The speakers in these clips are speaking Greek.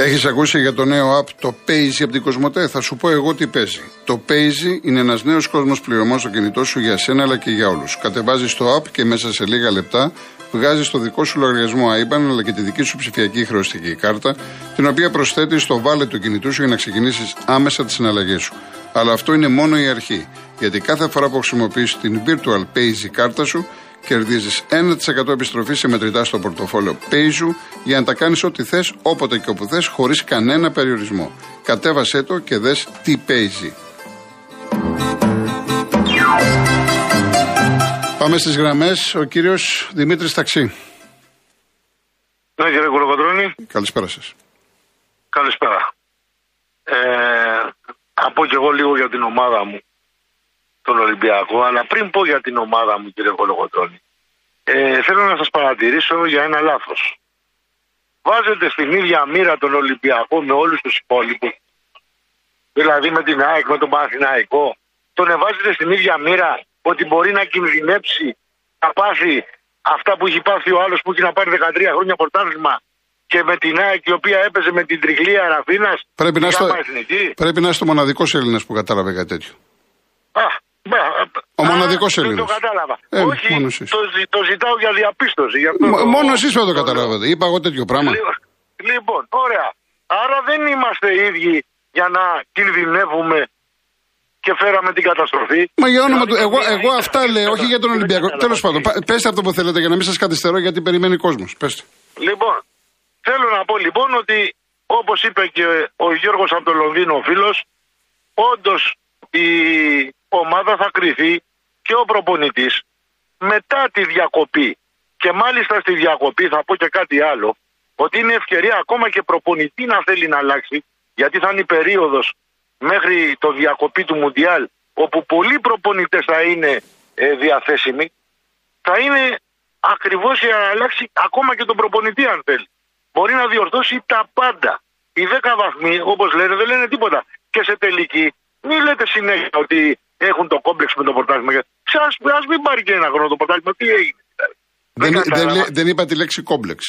Έχεις ακούσει για το νέο app το Paisy από την Κοσμοτέ; Θα σου πω εγώ τι παίζει. Το Paisy είναι ένας νέος κόσμος πληρωμών στο κινητό σου για σένα αλλά και για όλους. Κατεβάζεις το app και μέσα σε λίγα λεπτά βγάζεις το δικό σου λογαριασμό IBAN αλλά και τη δική σου ψηφιακή χρεωστική κάρτα, την οποία προσθέτεις στο βάλε του κινητού σου για να ξεκινήσεις άμεσα τις συναλλαγές σου. Αλλά αυτό είναι μόνο η αρχή. Γιατί κάθε φορά που χρησιμοποιείς την Virtual Paisy κάρτα σου, κερδίζεις 1% επιστροφή σε μετρητά στο πορτοφόλιο Paisy για να τα κάνεις ό,τι θες, όποτε και όπου θες, χωρίς κανένα περιορισμό. Κατέβασέ το και δες τι Paisy. Πάμε στις γραμμές. Ο κύριος Δημήτρης Ταξί. Ναι, κύριε Κολοκοντρώνη. Καλησπέρα σας. Καλησπέρα. Ε, θα πω και εγώ λίγο για την ομάδα μου, τον Ολυμπιακό, αλλά πριν πω για την ομάδα μου, κύριε Κολοκοντρώνη, ε, θέλω να σας παρατηρήσω για ένα λάθος. Βάζετε στην ίδια μοίρα τον Ολυμπιακό με όλους τους υπόλοιπους, δηλαδή με την ΑΕΚ, με τον Παναθηναϊκό, τον εβάζετε στην ίδια μοίρα ότι μπορεί να κινδυνεύσει να πάθει αυτά που έχει πάθει ο άλλος που έχει να πάρει 13 χρόνια πρωτάθλημα και με την ΑΕΚ η οποία έπαιζε με την τριχλία Αραφίνας. Πρέπει, να πρέπει να είσαι ο μοναδικός Έλληνας που κατάλαβε κάτι τέτοιο. Α, ο μοναδικός Έλληνα. Δεν το κατάλαβα. Ε, Όχι, το, το, ζητάω για διαπίστωση. Για αυτό μόνος εσεί δεν το καταλάβατε. Είπα εγώ τέτοιο πράγμα. Λοιπόν, λοιπόν, ωραία. Άρα δεν είμαστε ίδιοι για να κινδυνεύουμε και φέραμε την καταστροφή. Μα για όνομα του. Εγώ, εγώ αυτά λέω, όχι για τον Ολυμπιακό. Τέλος πάντων, πέστε αυτό που θέλετε για να μην σας καθυστερώ γιατί περιμένει ο κόσμος. Πέστε. Λοιπόν, θέλω να πω λοιπόν ότι όπως είπε και ο Γιώργος από το Λονδίνο, ο φίλος, όντως η ομάδα θα κρυθεί και ο προπονητής μετά τη διακοπή. Και μάλιστα στη διακοπή θα πω και κάτι άλλο, ότι είναι ευκαιρία ακόμα και προπονητή να θέλει να αλλάξει, γιατί θα είναι η περίοδος μέχρι το διακοπή του Μουντιάλ, όπου πολλοί προπονητές θα είναι ε, διαθέσιμοι, θα είναι ακριβώς για να αλλάξει ακόμα και τον προπονητή αν θέλει. Μπορεί να διορθώσει τα πάντα. Οι 10 βαθμοί, όπως λένε, δεν λένε τίποτα. Και σε τελική, μην λέτε συνέχεια ότι έχουν το κόμπλεξ με το πρωτάθλημα. Σας, ας μην πάρει και ένα χρόνο το πρωτάθλημα. Τι έγινε. Δεν, δεν, δεν, είπα τη λέξη κόμπλεξ.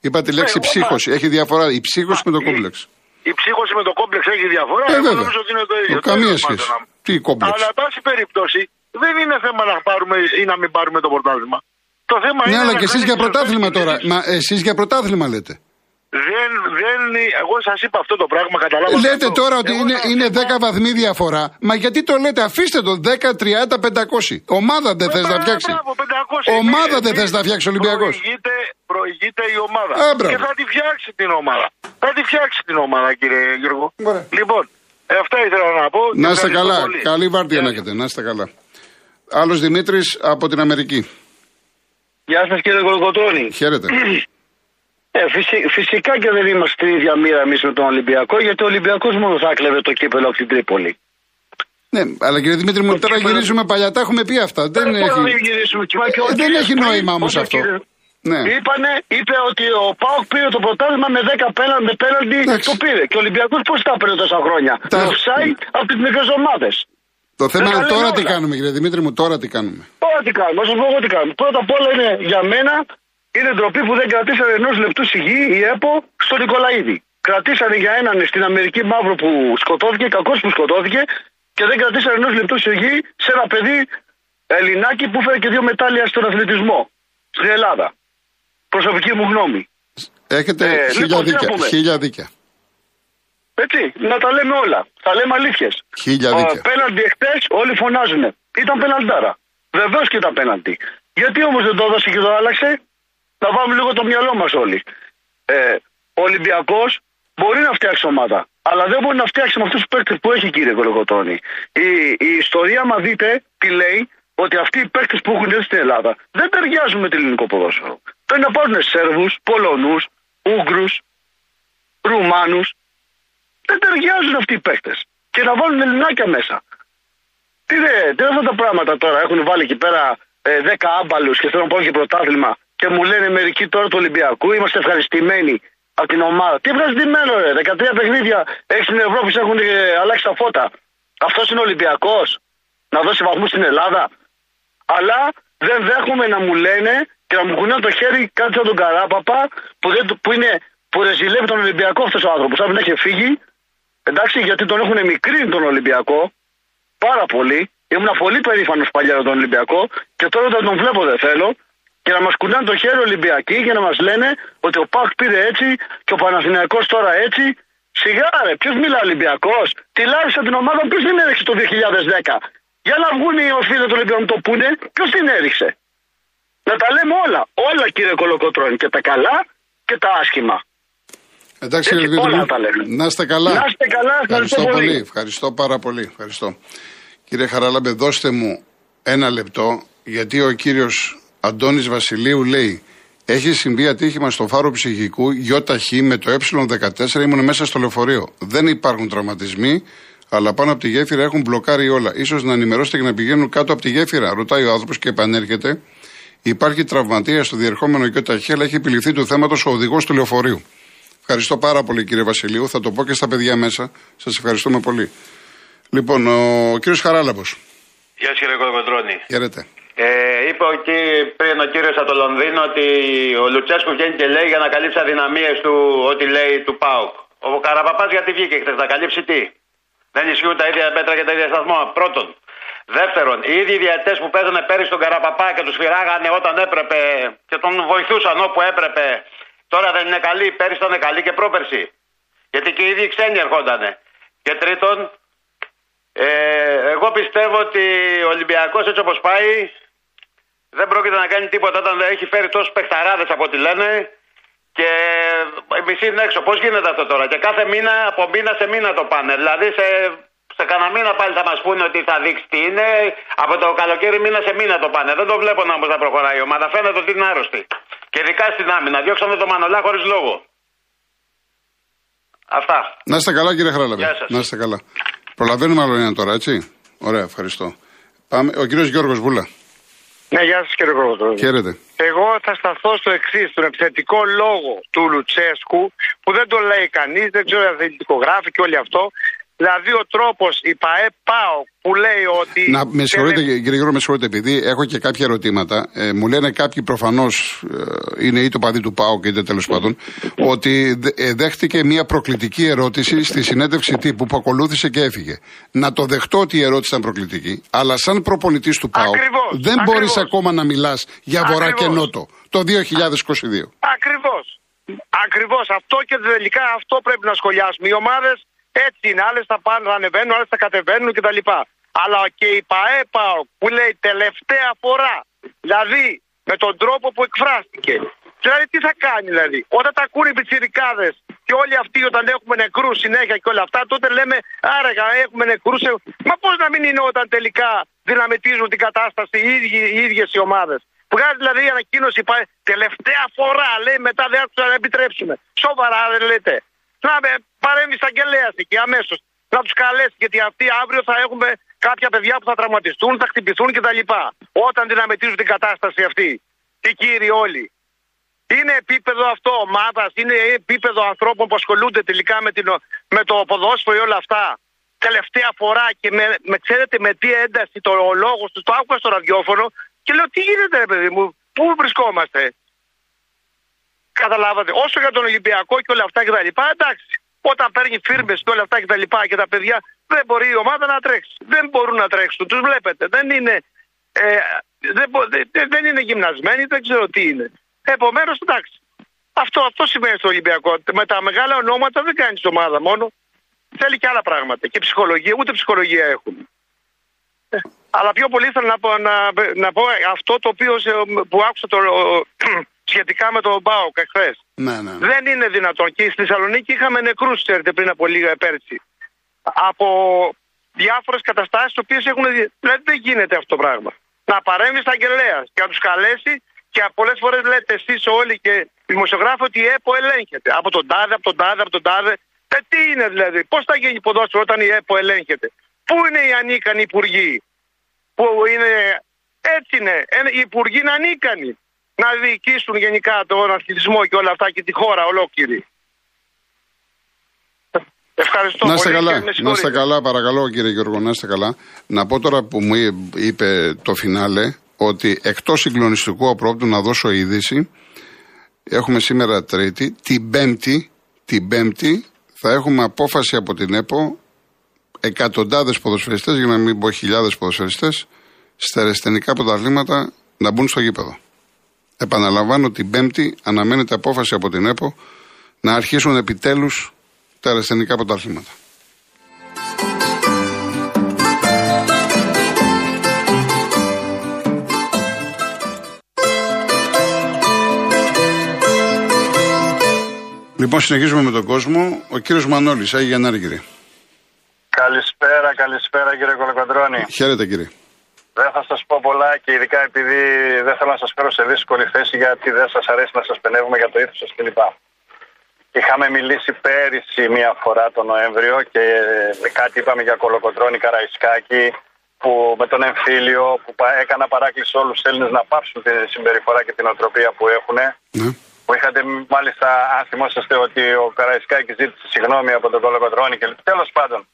Είπα τη λέξη ε, ψύχωση. Έχει διαφορά η ψύχωση με το κόμπλεξ η ψύχωση με το κόμπλεξ έχει διαφορά. Ε, Εγώ νομίζω ότι είναι το ίδιο. Καμία σχέση. Τι κόμπλεξ; Αλλά, πάση περιπτώσει, δεν είναι θέμα να πάρουμε ή να μην πάρουμε το πρωτάθλημα. Το θέμα ναι, είναι. αλλά και εσείς για πρωτάθλημα τώρα. Μα εσείς για πρωτάθλημα λέτε. Δεν, δεν, εγώ σας είπα αυτό το πράγμα, καταλάβατε. Λέτε αυτό. τώρα ότι είναι, είναι 10 βαθμοί διαφορά. Μα γιατί το λέτε, αφήστε το 10, 30, 500. Ομάδα δεν θες να φτιάξει. Ομάδα δεν θες να φτιάξει ο Ολυμπιακός. Προηγείται, προηγείται η ομάδα. Α, και θα τη φτιάξει την ομάδα. Θα τη φτιάξει την ομάδα, κύριε Γιώργο. Λοιπόν, ε, αυτά ήθελα να πω. Να είστε καλά. Καλή βάρδια να έχετε. Να είστε καλά. Άλλος Δημήτρης από την Αμερική. Γεια σας κύριε Γολοκοτρόνη. Χαίρετε. Ε, φυσικά και δεν είμαστε στην ίδια μοίρα εμείς με τον Ολυμπιακό, γιατί ο Ολυμπιακός μόνο θα κλέβε το κύπελο από την Τρίπολη. Ναι, αλλά κύριε Δημήτρη μου, τώρα γυρίζουμε παλιά, τα έχουμε πει αυτά. Δεν, δεν έχει, ε, δεν έχει νόημα όμως αυτό. Ναι. Είπανε, είπε ότι ο Πάοκ πήρε το πρωτάθλημα με 10 πέναλτι, με πέναλτι το πήρε. Και ο Ολυμπιακός πώς τα πήρε τόσα χρόνια; Τα... offside από τις μικρές ομάδες. Το θέμα είναι τώρα τι κάνουμε, κύριε Δημήτρη μου, τώρα τι κάνουμε. Τώρα τι κάνουμε, σας πω εγώ τι κάνουμε. Πρώτα απ' όλα είναι για μένα είναι ντροπή που δεν κρατήσανε ενός λεπτού σιγή η ΕΠΟ στο Νικολαίδη. Κρατήσανε για έναν στην Αμερική μαύρο που σκοτώθηκε, κακός που σκοτώθηκε, και δεν κρατήσανε ενός λεπτού σιγή σε ένα παιδί Ελληνάκι που φέρει και δύο μετάλλια στον αθλητισμό στην Ελλάδα. Προσωπική μου γνώμη. Έχετε ε, χίλια, λοιπόν, δίκια, χίλια δίκια. Έτσι, να τα λέμε όλα. Θα λέμε αλήθειες. Χίλια δίκια. Πέναντι εχθές όλοι φωνάζουν. Ήταν πέναντάρα. Βεβαίως και ήταν πέναντι. Γιατί όμως δεν το έδωσε και το άλλαξε; Να βάλουμε λίγο το μυαλό μας όλοι. Ε, ο Ολυμπιακός μπορεί να φτιάξει ομάδα. Αλλά δεν μπορεί να φτιάξει με αυτούς τους παίκτες που έχει, κύριε Κολοκοτώνη. Η, η ιστορία, μας δείτε, τι λέει, ότι αυτοί οι παίκτες που έχουν έρθει στην Ελλάδα δεν ταιριάζουν με το ελληνικό ποδόσφαιρο. Πρέπει να πάρουν Σέρβους, Πολωνούς, Ούγγρους, Ρουμάνους. Δεν ταιριάζουν αυτοί οι παίκτες. Και να βάλουν Ελληνάκια μέσα. Τι είναι, τι είναι αυτά τα πράγματα τώρα. Έχουν βάλει εκεί πέρα ε, 10 άμπαλους και θέλουν να πάρουν και πρωτάθλημα και μου λένε μερικοί τώρα του Ολυμπιακού, είμαστε ευχαριστημένοι από την ομάδα. Τι ευχαριστημένο, ρε. 13 παιχνίδια έχεις στην Ευρώπη, έχουν ε, αλλάξει τα φώτα. Αυτός είναι Ολυμπιακός. Να δώσει βαθμούς στην Ελλάδα. Αλλά δεν δέχομαι να μου λένε και να μου κουνάνε το χέρι κάτι σαν τον Καράπαπα που, δεν, που είναι που ρεζιλεύει τον Ολυμπιακό αυτός ο άνθρωπος. Αν έχει φύγει, εντάξει, γιατί τον έχουν μικρύνει τον Ολυμπιακό πάρα πολύ. Ήμουν πολύ περήφανος παλιά για τον Ολυμπιακό και τώρα όταν τον βλέπω δεν θέλω. Και να μας κουνάνε το χέρι Ολυμπιακοί και να μας λένε ότι ο Πάκ πήρε έτσι και ο Παναθηναϊκός τώρα έτσι. Σιγά ρε, ποιος μιλά Ολυμπιακός; Τι λάρισα την ομάδα, ποιος την έριξε το 2010. Για να βγουν οι οφείλε του Ολυμπιακού το πούνε, ποιος την έριξε; Να τα λέμε όλα. Όλα κύριε Κολοκοτρώνη. Και τα καλά και τα άσχημα. Εντάξει, κύριε Να είστε καλά. Να είστε καλά, ευχαριστώ πολύ. πολύ. Ευχαριστώ πάρα πολύ. Ευχαριστώ. Κύριε Χαράλαμπε, δώστε μου ένα λεπτό, γιατί ο κύριος Αντώνης Βασιλείου λέει έχει συμβεί ατύχημα στο φάρο ψυχικού ΙΧ με το Ε14 ήμουν μέσα στο λεωφορείο. Δεν υπάρχουν τραυματισμοί, αλλά πάνω από τη γέφυρα έχουν μπλοκάρει όλα. σω να ενημερώσετε και να πηγαίνουν κάτω από τη γέφυρα. Ρωτάει ο άνθρωπος και επανέρχεται. Υπάρχει τραυματία στο διερχόμενο ΙΧ, αλλά έχει επιληφθεί του θέματος ο οδηγός του λεωφορείου. Ευχαριστώ πάρα πολύ κύριε Βασιλείου. Θα το πω και στα παιδιά μέσα. Σας ευχαριστούμε πολύ. Λοιπόν, ο κύριος Χαράλαμπος. Γεια σας κύριε Κολοκοντρόνη. Χαίρετε. Ε, είπε εκεί πριν ο κύριος από το Λονδίνο ότι ο Λουτσέσκου βγαίνει και λέει για να καλύψει αδυναμίες του ό,τι λέει του ΠΑΟΚ. Ο Καραπαπάς γιατί βγήκε χθες, να καλύψει τι; Δεν ισχύουν τα ίδια μέτρα και τα ίδια σταθμό. Πρώτον. Δεύτερον, οι ίδιοι διαιτέ που παίζανε πέρυσι τον Καραπαπά και τους φυράγανε όταν έπρεπε και τον βοηθούσαν όπου έπρεπε. Τώρα δεν είναι καλοί. Πέρυσι ήταν καλοί και πρόπερσι. Γιατί και οι ίδιοι ξένοι ερχόντανε. Και τρίτον, ε, εγώ πιστεύω ότι ο Ολυμπιακός έτσι όπως πάει δεν πρόκειται να κάνει τίποτα όταν έχει φέρει τόσους παιχταράδες από ό,τι λένε και η μισή είναι έξω. Πώς γίνεται αυτό τώρα; Και κάθε μήνα από μήνα σε μήνα το πάνε. Δηλαδή σε, σε κανένα μήνα πάλι θα μας πούνε ότι θα δείξει τι είναι. Από το καλοκαίρι μήνα σε μήνα το πάνε. Δεν το βλέπω να όμως να προχωράει η ομάδα. Φαίνεται ότι είναι άρρωστη. Και ειδικά στην άμυνα. Διώξαμε το Μανολά χωρίς λόγο. Αυτά. Να είστε καλά κύριε Χράλαβε. Να είστε καλά. Προλαβαίνουμε άλλο ένα τώρα, έτσι; Ωραία, ευχαριστώ. Πάμε. Ο κύριος Γιώργος Βούλα. Ναι, γεια σας κύριε Πρόεδρε. Χαίρετε. Εγώ θα σταθώ στο εξής, στον επιθετικό λόγο του Λουτσέσκου, που δεν το λέει κανείς, δεν ξέρω αν δεν και όλοι αυτό, Δηλαδή ο τρόπος, η ΠαΕ ΠΑΟ που λέει ότι. Να, με συγχωρείτε, κύριε Γιώργο, με συγχωρείτε, επειδή έχω και κάποια ερωτήματα. Ε, μου λένε κάποιοι προφανώς, ε, είναι ή το παδί του ΠΑΟ και είτε τέλος πάντων, ότι ε, δέχτηκε μια προκλητική ερώτηση στη συνέντευξη τύπου που ακολούθησε και έφυγε. Να το δεχτώ ότι η ερώτηση ήταν προκλητική, αλλά σαν προπονητής του ΠΑΟ δεν μπορείς ακόμα να μιλάς για βορρά και νότο το 2022. Ακριβώς. Ακριβώς αυτό και τελικά αυτό πρέπει να σχολιάσουμε. Οι ομάδες έτσι είναι. Άλλες θα πάνε, θα ανεβαίνουν, άλλες θα κατεβαίνουν κτλ. Αλλά και η ΠαΕΠΑ που λέει τελευταία φορά, δηλαδή με τον τρόπο που εκφράστηκε. Δηλαδή τι θα κάνει δηλαδή; Όταν τα ακούνε οι πιτσιρικάδες και όλοι αυτοί όταν έχουμε νεκρούς συνέχεια και όλα αυτά, τότε λέμε άραγα έχουμε νεκρούς. Μα πώς να μην είναι όταν τελικά δυναμητίζουν την κατάσταση οι, ίδιοι, οι ίδιες οι ομάδες. Βγάζει δηλαδή η ανακοίνωση τελευταία φορά λέει μετά δεν θα επιτρέψουμε. Σοβαρά δεν λέτε να παρέμβει εισαγγελέα εκεί αμέσως. Να τους καλέσει, γιατί αυτοί αύριο θα έχουμε κάποια παιδιά που θα τραυματιστούν, θα χτυπηθούν κτλ. Όταν δυναμετίζουν την κατάσταση αυτή. Οι κύριοι όλοι. Είναι επίπεδο αυτό ομάδας, είναι επίπεδο ανθρώπων που ασχολούνται τελικά με, την, με το ποδόσφαιρο ή όλα αυτά. Τελευταία φορά και με, με ξέρετε με τι ένταση το λόγος του, το άκουγα στο ραδιόφωνο και λέω τι γίνεται ρε παιδί μου, πού βρισκόμαστε; Καταλάβατε. Όσο για τον Ολυμπιακό και όλα αυτά και τα λοιπά, εντάξει. Όταν παίρνει φίρμες και όλα αυτά και τα λοιπά και τα παιδιά, δεν μπορεί η ομάδα να τρέξει. Δεν μπορούν να τρέξουν. Τους βλέπετε. Δεν είναι, ε, δεν, δεν, δεν είναι γυμνασμένοι, δεν ξέρω τι είναι. Επομένως, εντάξει. Αυτό, αυτό σημαίνει στο Ολυμπιακό. Με τα μεγάλα ονόματα δεν κάνεις ομάδα μόνο. Θέλει και άλλα πράγματα. Και ψυχολογία, ούτε ψυχολογία έχουν. Ε, αλλά πιο πολύ ήθελα να πω, να, να πω αυτό το οποίο που άκουσα το, σχετικά με τον Μπάουκ εχθές. Ναι, ναι. Δεν είναι δυνατόν. Και στη Θεσσαλονίκη είχαμε νεκρούς, ξέρετε, πριν από λίγα πέρσι. Από διάφορες καταστάσεις, τις οποίες έχουν. Δηλαδή δεν γίνεται αυτό το πράγμα. Να παρέμβει στα αγγελέα και να τους καλέσει και πολλές φορές λέτε εσείς όλοι και οι δημοσιογράφοι ότι η ΕΠΟ ελέγχεται. Από τον τάδε, από τον τάδε, από τον τάδε. Ε, τι είναι δηλαδή, πώς θα γίνει ποδόσφαιρο όταν η ΕΠΟ ελέγχεται. Πού είναι οι ανίκανοι υπουργοί, που είναι. Έτσι είναι. Ε, οι υπουργοί είναι ανίκανοι να διοικήσουν γενικά τον αθλητισμό και όλα αυτά και τη χώρα ολόκληρη. Ευχαριστώ να είστε καλά, να είστε καλά, παρακαλώ κύριε Γιώργο, να είστε καλά. Να πω τώρα που μου είπε το φινάλε ότι εκτός συγκλονιστικού απρόπτου να δώσω είδηση Έχουμε σήμερα Τρίτη. Την Πέμπτη, την Πέμπτη θα έχουμε απόφαση από την ΕΠΟ εκατοντάδες ποδοσφαιριστές, για να μην πω χιλιάδες ποδοσφαιριστές, στα ερεσθενικά πρωταθλήματα να μπουν στο γήπεδο. Επαναλαμβάνω, την Πέμπτη αναμένεται απόφαση από την ΕΠΟ να αρχίσουν επιτέλους τα ερεσθενικά πρωταθλήματα. Λοιπόν, συνεχίζουμε με τον κόσμο. Ο κύριος Μανώλης, Άγια Γιαννάργυρη. Καλησπέρα, καλησπέρα κύριε Κολοκοντρώνη. Χαίρετε κύριε. Δεν θα σας πω πολλά και ειδικά επειδή δεν θέλω να σας φέρω σε δύσκολη θέση γιατί δεν σας αρέσει να σας πενεύουμε για το ήθο σας κλπ. Είχαμε μιλήσει πέρυσι μία φορά τον Νοέμβριο και κάτι είπαμε για Κολοκοντρώνη Καραϊσκάκη που με τον εμφύλιο που έκανα παράκληση όλους τους Έλληνες να πάψουν τη συμπεριφορά και την οτροπία που έχουν. Ναι. Που είχατε μάλιστα, αν θυμόσαστε, ότι ο Καραϊσκάκης ζήτησε συγγνώμη από τον Κολοκοντρώνη και τέλος πάντων.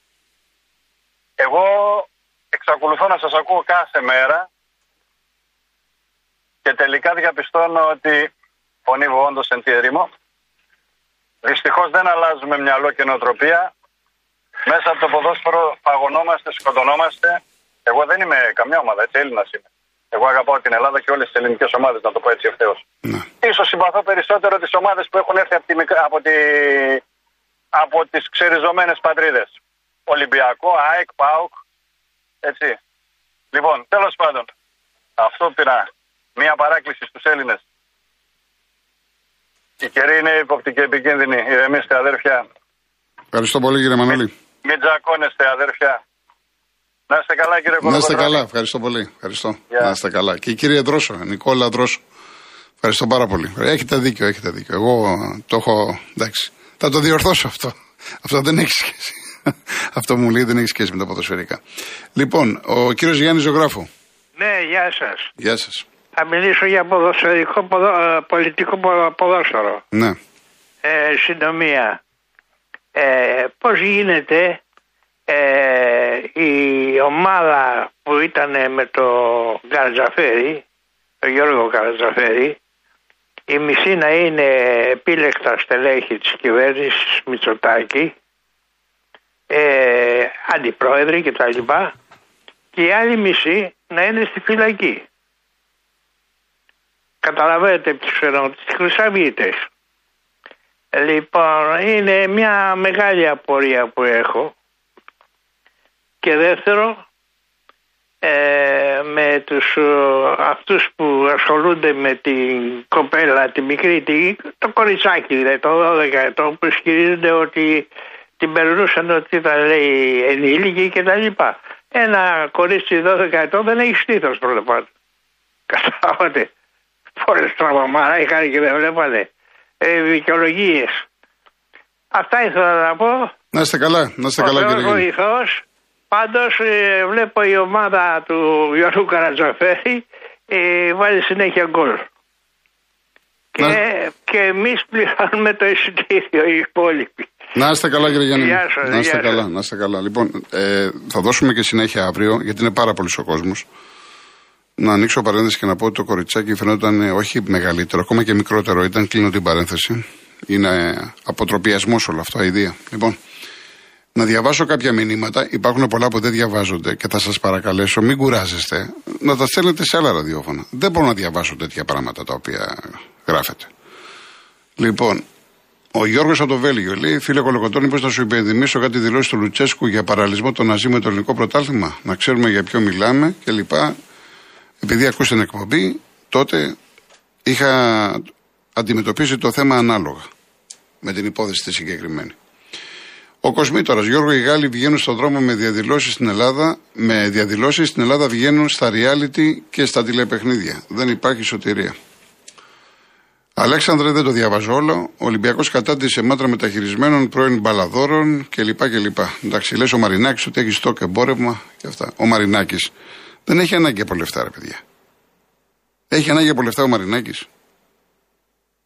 Εγώ εξακολουθώ να σας ακούω κάθε μέρα και τελικά διαπιστώνω ότι φωνή όντως εν τη ερήμο. Δυστυχώς δεν αλλάζουμε μυαλό και νοοτροπία. Μέσα από το ποδόσφαιρο παγωνόμαστε, σκοτωνόμαστε. Εγώ δεν είμαι καμιά ομάδα, έτσι Έλληνας είμαι. Εγώ αγαπάω την Ελλάδα και όλες τις ελληνικές ομάδες, να το πω έτσι ευθέως. Ναι. Ίσως συμπαθώ περισσότερο τις ομάδες που έχουν έρθει από, τη, από, τη, από τις ξεριζωμένες πατρίδες. Ολυμπιακό, ΑΕΚ, ΠΑΟΚ, έτσι. Λοιπόν, τέλος πάντων, αυτό πήρα μία παράκληση στους Έλληνες. Η καιρή είναι υποπτική και επικίνδυνη. Ηρεμήστε, αδέρφια. Ευχαριστώ πολύ, κύριε Μανώλη. Μην τζακώνεστε, αδέρφια. Να είστε καλά, κύριε Κολοκοτρώνη. Να είστε καλά, ευχαριστώ πολύ. Ευχαριστώ. Να είστε καλά. Και η κυρία Δρόσο, Νικόλα Δρόσο. Ευχαριστώ πάρα πολύ. Έχετε δίκιο, έχετε δίκιο. Εγώ το έχω. Εντάξει. Θα το διορθώσω αυτό. Αυτό δεν έχει σχέση. Αυτό μου λέει δεν έχει σχέση με τα ποδοσφαιρικά. Λοιπόν, ο κύριος Γιάννης Ζωγράφου. Ναι, γεια σας. Γεια σας. Θα μιλήσω για ποδοσφαιρικό, ποδο, ε, πολιτικό ποδόσφαιρο. Ναι. Ε, συντομία. Ε, πώς γίνεται ε, η ομάδα που ήταν με το Καρατζαφέρη, τον Γιώργο Καρατζαφέρη, η μισή να είναι επίλεκτα στελέχη της κυβέρνησης Μητσοτάκη ε, αντιπρόεδροι και τα λοιπά και η άλλη μισή να είναι στη φυλακή. Καταλαβαίνετε ποιους εννοώ, τις χρυσαβίτες. Λοιπόν, είναι μια μεγάλη απορία που έχω. Και δεύτερο, ε, με τους αυτούς που ασχολούνται με την κοπέλα, τη μικρή, το κοριτσάκι, δηλαδή το 12 ετών που ισχυρίζονται ότι την περνούσαν ότι ήταν λέει ενήλικη και τα λοιπά. Ένα κορίτσι 12 ετών δεν έχει στήθος πρώτα πάντων. Καταλάβατε. Πολλές τραυμαμάρα είχαν και δεν βλέπανε. Ε, Δικαιολογίες. Αυτά ήθελα να πω. Να είστε καλά, να είστε καλά κύριε βοηθό. Πάντως ε, βλέπω η ομάδα του Γιώργου Καρατζαφέρη ε, βάζει συνέχεια γκολ. Και, και εμείς πληρώνουμε το εισιτήριο οι υπόλοιποι. Να είστε καλά, κύριε Γιάννη. να είστε καλά, να είστε καλά. Λοιπόν, ε, θα δώσουμε και συνέχεια αύριο, γιατί είναι πάρα πολύς ο κόσμος. Να ανοίξω παρένθεση και να πω ότι το κοριτσάκι φαινόταν ε, όχι μεγαλύτερο, ακόμα και μικρότερο. Ήταν, κλείνω την παρένθεση. Είναι αποτροπιασμός όλο αυτό, αηδία. Λοιπόν, να διαβάσω κάποια μηνύματα. Υπάρχουν πολλά που δεν διαβάζονται και θα σας παρακαλέσω, μην κουράζεστε, να τα στέλνετε σε άλλα ραδιόφωνα. Δεν μπορώ να διαβάσω τέτοια πράγματα τα οποία γράφετε. Λοιπόν, ο Γιώργος από το Βέλγιο λέει: Φίλε Κολοκοτώνη, πώς θα σου υπενθυμίσω κάτι δηλώσεις του Λουτσέσκου για παραλυσμό των Ναζί με το ελληνικό πρωτάθλημα; Να ξέρουμε για ποιο μιλάμε κλπ. Επειδή ακούσει την εκπομπή, τότε είχα αντιμετωπίσει το θέμα ανάλογα με την υπόθεση τη συγκεκριμένη. Ο Κοσμήτορας, Γιώργο, οι Γάλλοι βγαίνουν στον δρόμο με διαδηλώσεις στην Ελλάδα. Με διαδηλώσεις στην Ελλάδα βγαίνουν στα reality και στα τηλεπαιχνίδια. Δεν υπάρχει σωτηρία. Αλέξανδρε, δεν το διαβάζω όλο. Ο Ολυμπιακός κατάντησε μάτρα μεταχειρισμένων πρώην μπαλαδόρων κλπ. κλπ. Εντάξει, λες ο Μαρινάκης ότι έχει στόκ εμπόρευμα και αυτά. Ο Μαρινάκης δεν έχει ανάγκη από λεφτά, ρε παιδιά. Έχει ανάγκη από λεφτά ο Μαρινάκης.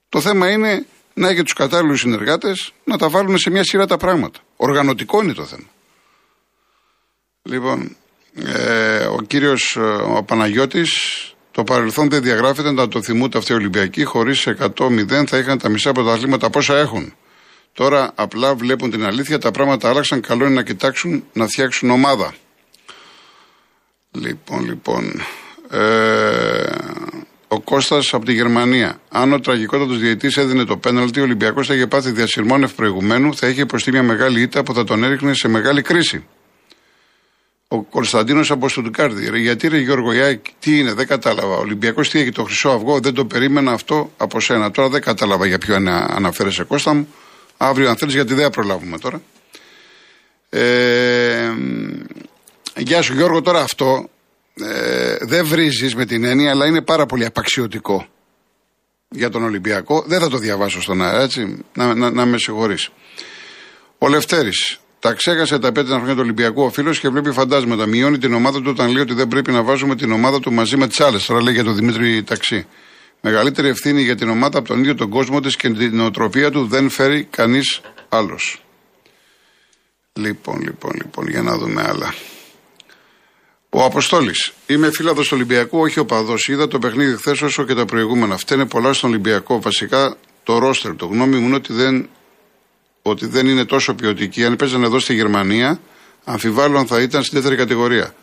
Το θέμα είναι να έχει τους κατάλληλους συνεργάτες να τα βάλουν σε μια σειρά τα πράγματα. Οργανωτικό είναι το θέμα. Λοιπόν, ε, ο κύριος ο Παναγιώτης Το παρελθόν δεν διαγράφεται να το θυμούνται αυτοί οι Ολυμπιακοί. Χωρίς 100-0 θα είχαν τα μισά πρωταθλήματα πόσα έχουν. Τώρα απλά βλέπουν την αλήθεια, τα πράγματα άλλαξαν. Καλό είναι να κοιτάξουν να φτιάξουν ομάδα. Λοιπόν, λοιπόν. Ε, ο Κώστας από τη Γερμανία. Αν ο τραγικότατος διαιτή έδινε το πέναλτι, ο Ολυμπιακός θα είχε πάθει διασυρμόνευ προηγουμένου, θα είχε υποστεί μια μεγάλη ήττα που θα τον έριχνε σε μεγάλη κρίση. Ο Κωνσταντίνος από Στουτκάρδη. Ρε, γιατί ρε Γιώργο Γιάκ, τι είναι, δεν κατάλαβα. Ο Ολυμπιακός τι έχει το χρυσό αυγό, δεν το περίμενα αυτό από σένα. Τώρα δεν κατάλαβα για ποιο αναφέρεσαι Κώστα μου. Αύριο αν θέλεις, γιατί δεν προλάβουμε τώρα. Ε, γεια σου Γιώργο, τώρα αυτό ε, δεν βρίζεις με την έννοια, αλλά είναι πάρα πολύ απαξιωτικό για τον Ολυμπιακό. Δεν θα το διαβάσω στον αέρα, έτσι, να, να, να με συγχωρείς. Ο Λευτέρης, τα ξέχασε τα πέντε χρόνια του Ολυμπιακού ο φίλος και βλέπει φαντάσματα. Μειώνει την ομάδα του όταν λέει ότι δεν πρέπει να βάζουμε την ομάδα του μαζί με τις άλλες. Τώρα λέει για τον Δημήτρη Ταξί. Μεγαλύτερη ευθύνη για την ομάδα από τον ίδιο τον κόσμο της και την νοοτροπία του δεν φέρει κανείς άλλος. Λοιπόν, λοιπόν, λοιπόν, για να δούμε άλλα. Ο Αποστόλης. Είμαι φίλαδο του Ολυμπιακού, όχι ο παδός. Είδα το παιχνίδι χθες όσο και τα προηγούμενα. Φταίνε πολλά στον Ολυμπιακό. Βασικά το ρόστερ. Το γνώμη μου είναι ότι δεν ότι δεν είναι τόσο ποιοτική. Αν παίζανε εδώ στη Γερμανία, αμφιβάλλω αν θα ήταν στην δεύτερη κατηγορία.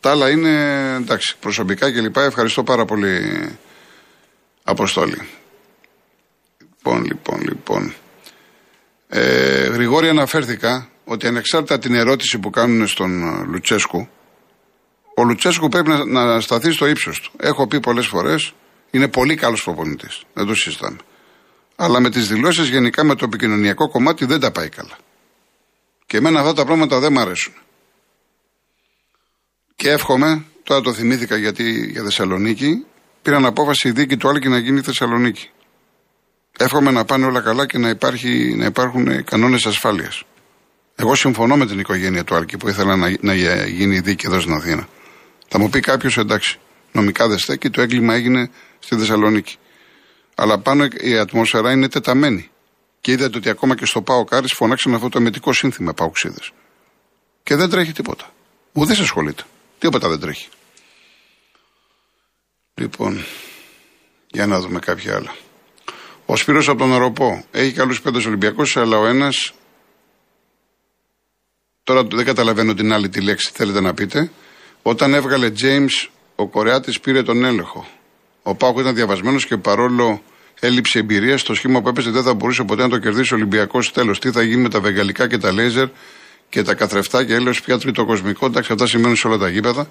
Τα άλλα είναι εντάξει, προσωπικά κλπ. Ευχαριστώ πάρα πολύ, Αποστόλη. Λοιπόν, λοιπόν, λοιπόν. Ε, Γρηγόρη αναφέρθηκα ότι ανεξάρτητα την ερώτηση που κάνουν στον ε, Λουτσέσκου, ο Λουτσέσκου πρέπει να, να σταθεί στο ύψος του. Έχω πει πολλές φορές, είναι πολύ καλός προπονητής. Δεν το συζητάμε. Αλλά με τις δηλώσεις γενικά με το επικοινωνιακό κομμάτι δεν τα πάει καλά. Και εμένα αυτά τα πράγματα δεν μ' αρέσουν. Και εύχομαι, τώρα το θυμήθηκα γιατί για Θεσσαλονίκη, πήραν απόφαση η δίκη του Άλκη να γίνει Θεσσαλονίκη. Εύχομαι να πάνε όλα καλά και να, υπάρχει, να υπάρχουν κανόνες ασφάλειας. Εγώ συμφωνώ με την οικογένεια του Άλκη που ήθελα να, να γίνει η δίκη εδώ στην Αθήνα. Θα μου πει κάποιος εντάξει, νομικά δεν στέκει, το έγκλημα έγινε στη Θεσσαλονίκη. Αλλά πάνω η ατμόσφαιρα είναι τεταμένη. Και είδατε ότι ακόμα και στο Πάο Κάρις φωνάξαν αυτό το εμετικό σύνθημα Παουξίδε. Και δεν τρέχει τίποτα. Ουδέ ασχολείται. Τίποτα δεν τρέχει. Λοιπόν, για να δούμε κάποια άλλα. Ο Σπύρος από τον Οροπό έχει καλούς πέντε Ολυμπιακού, αλλά ο ένα. Τώρα δεν καταλαβαίνω την άλλη τη λέξη θέλετε να πείτε. Όταν έβγαλε James, ο Κορεάτης πήρε τον έλεγχο. Ο Πάοκ ήταν διαβασμένος και παρόλο έλλειψη εμπειρίας στο σχήμα που έπεσε δεν θα μπορούσε ποτέ να το κερδίσει ο Ολυμπιακός. Τέλος, τι θα γίνει με τα βεγγαλικά και τα λέιζερ και τα καθρεφτά και έλεος πια τρίτο κοσμικό. Εντάξει, αυτά σημαίνουν σε όλα τα γήπεδα.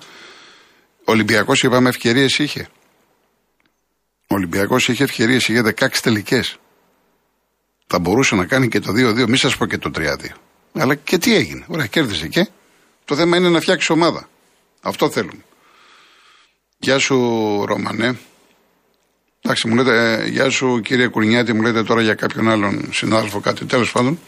Ο Ολυμπιακός, είπαμε, ευκαιρίες είχε. Ο Ολυμπιακός είχε ευκαιρίες, είχε 16 τελικές. Θα μπορούσε να κάνει και το 2-2, μη σας πω και το 3-2. Αλλά και τι έγινε. Ωραία, κέρδισε και. Το θέμα είναι να φτιάξει ομάδα. Αυτό θέλουμε. Γεια σου, Ρωμανέ. Εντάξει, μου λέτε, ε, γεια σου κύριε Κουρνιάτη, μου λέτε τώρα για κάποιον άλλον συνάδελφο κάτι. Τέλος πάντων,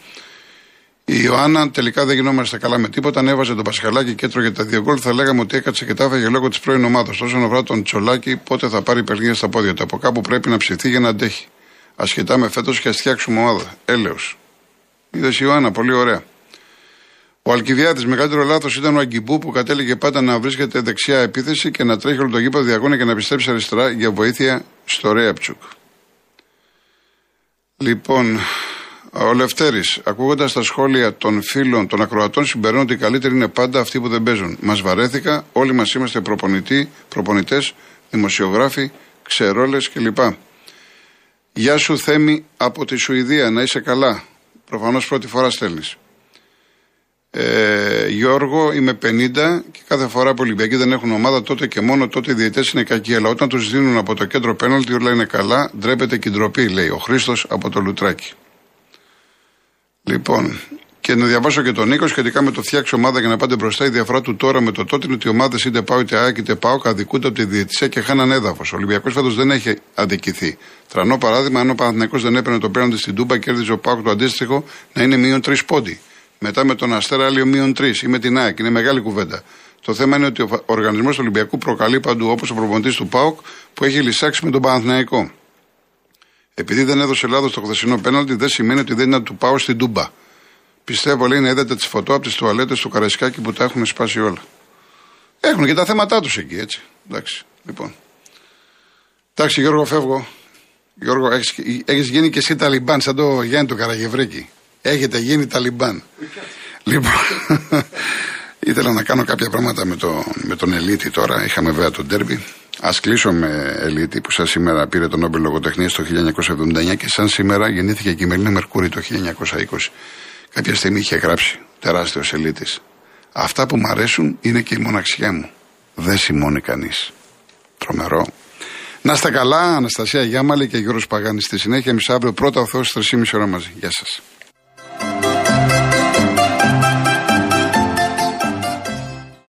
η Ιωάννα τελικά δεν γινόμαστε καλά με τίποτα. Ανέβαζε τον Πασχαλάκη και έτρωγε τα δύο γκολ. Θα λέγαμε ότι έκατσε και τα έφαγε λόγω της πρώην ομάδας. Όσον αφορά τον Τσολάκη, πότε θα πάρει υπεργία στα πόδια του. Από κάπου πρέπει να ψηθεί για να αντέχει. Ασχετά με φέτος και ας φτιάξουμε ομάδα. Έλεω. Είδες Ιωάννα, πολύ ωραία. Ο Αλκιδιάδη, μεγαλύτερο λάθος ήταν ο Αγκιμπού που κατέληγε πάντα να βρίσκεται δεξιά επίθεση και να τρέχει όλο το γήπεδο διαγώνια και να πιστέψει αριστερά για βοήθεια στο Ρέαπτσουκ. Λοιπόν, ο Λευτέρης, ακούγοντας τα σχόλια των φίλων των ακροατών, συμπεραίνω ότι οι καλύτεροι είναι πάντα αυτοί που δεν παίζουν. Μας βαρέθηκα, όλοι μας είμαστε προπονητή, προπονητές, δημοσιογράφοι, ξερόλες κλπ. Γεια σου Θέμη από τη Σουηδία, να είσαι καλά. Προφανώς πρώτη φορά στέλνεις. Ε, Γιώργο, είμαι 50 και κάθε φορά που οι Ολυμπιακοί δεν έχουν ομάδα, τότε και μόνο τότε οι διαιτέ είναι κακοί. Αλλά όταν τους δίνουν από το κέντρο πέναλτι, όλα είναι καλά. Ντρέπεται και ντροπή, λέει ο Χρήστος από το Λουτράκι. Λοιπόν, και να διαβάσω και τον Νίκο σχετικά με το φτιάξει ομάδα για να πάτε μπροστά. Η διαφορά του τώρα με το τότε είναι ότι οι ομάδες είτε πάω είτε ΑΕΚ είτε πάω αδικούνται από τη διαιτησία και χάναν έδαφος. Ο Ολυμπιακός φέτος δεν έχει αδικηθεί. Τρανό παράδειγμα, αν ο Παναθυνακό δεν έπαιρνε το πέναντι στην Τούμπα, κέρδιζε ο Πάοκ το αντίστοιχο να είναι μείον τρεις πόντι. Μετά με τον Αστέρα άλλο μείον τρεις ή με την ΑΕΚ. Είναι μεγάλη κουβέντα. Το θέμα είναι ότι ο οργανισμός του Ολυμπιακού προκαλεί παντού όπως ο προπονητής του ΠΑΟΚ που έχει λησάξει με τον Παναθηναϊκό. Επειδή δεν έδωσε λάθος το χθεσινό πέναλτι, δεν σημαίνει ότι δεν είναι να του πάω στην Τούμπα. Πιστεύω, λέει, να είδατε τις φωτό από τις τουαλέτες του Καραϊσκάκη που τα έχουν σπάσει όλα. Έχουν και τα θέματα τους εκεί, έτσι. Εντάξει, λοιπόν. Εντάξει, Γιώργο, φεύγω. Γιώργο, έχεις, έχεις γίνει και εσύ Ταλιμπάν, σαν το Γιάννη του Καραγευρέκη. Έχετε γίνει Ταλιμπάν. λοιπόν, ήθελα να κάνω κάποια πράγματα με, το, με τον Ελίτη τώρα. Είχαμε βέβαια τον Τέρμπι. Α κλείσω με Ελίτη που σαν σήμερα πήρε τον Νόμπελ Λογοτεχνίας το 1979 και σαν σήμερα γεννήθηκε και η Μελίνα Μερκούρη το 1920. Κάποια στιγμή είχε γράψει τεράστιος Ελίτης. Αυτά που μου αρέσουν είναι και η μοναξιά μου. Δεν σημώνει κανείς. Τρομερό. Να είστε καλά, Αναστασία Γιάμαλη και Γιώργος Παγάνης στη συνέχεια. Εμείς αύριο πρώτα ο Θεός 3,5 ώρα μαζί. Γεια σας. Thank you.